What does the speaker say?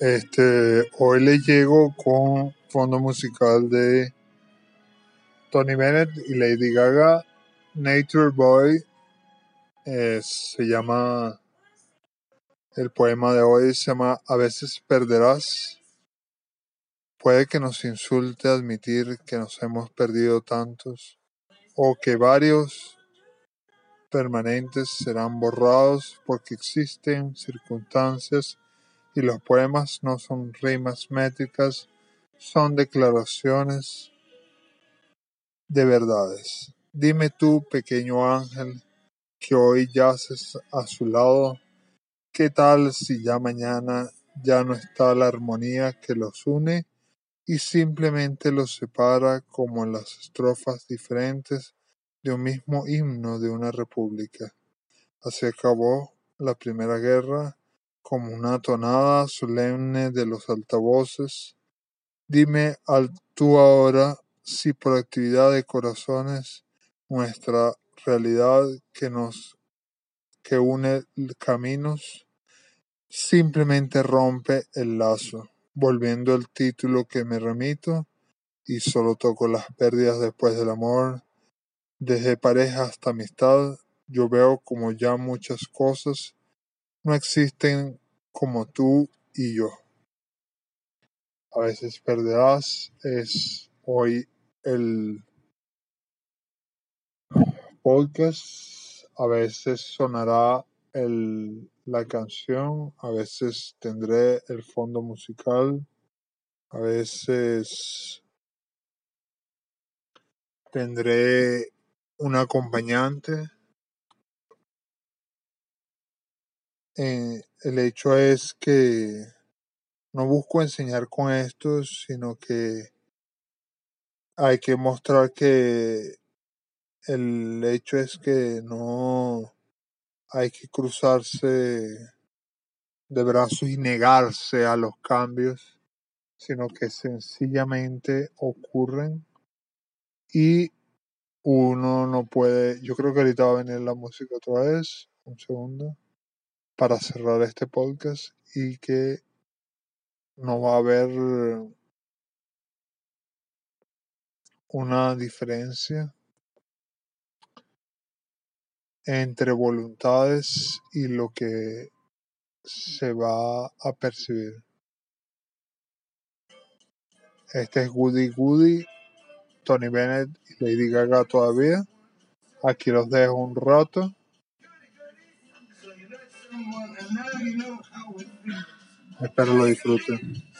Este, hoy les llego con fondo musical de Tony Bennett y Lady Gaga, Nature Boy. Eh, se llama, el poema de hoy se llama A veces perderás. Puede que nos insulte admitir que nos hemos perdido tantos o que varios permanentes serán borrados porque existen circunstancias y los poemas no son rimas métricas, son declaraciones de verdades. Dime tú, pequeño ángel, que hoy yaces a su lado, ¿qué tal si ya mañana ya no está la armonía que los une y simplemente los separa como las estrofas diferentes de un mismo himno de una república? Así acabó la Primera Guerra como una tonada solemne de los altavoces. Dime al tú ahora si por actividad de corazones nuestra realidad que nos que une caminos simplemente rompe el lazo, volviendo el título que me remito y solo toco las pérdidas después del amor, desde pareja hasta amistad, yo veo como ya muchas cosas no existen como tú y yo. A veces perderás es hoy el podcast, a veces sonará el, la canción, a veces tendré el fondo musical, a veces tendré un acompañante Eh, el hecho es que no busco enseñar con esto, sino que hay que mostrar que el hecho es que no hay que cruzarse de brazos y negarse a los cambios, sino que sencillamente ocurren y uno no puede, yo creo que ahorita va a venir la música otra vez, un segundo para cerrar este podcast y que no va a haber una diferencia entre voluntades y lo que se va a percibir. Este es Woody Woody, Tony Bennett y Lady Gaga todavía. Aquí los dejo un rato. Espero lo disfruten.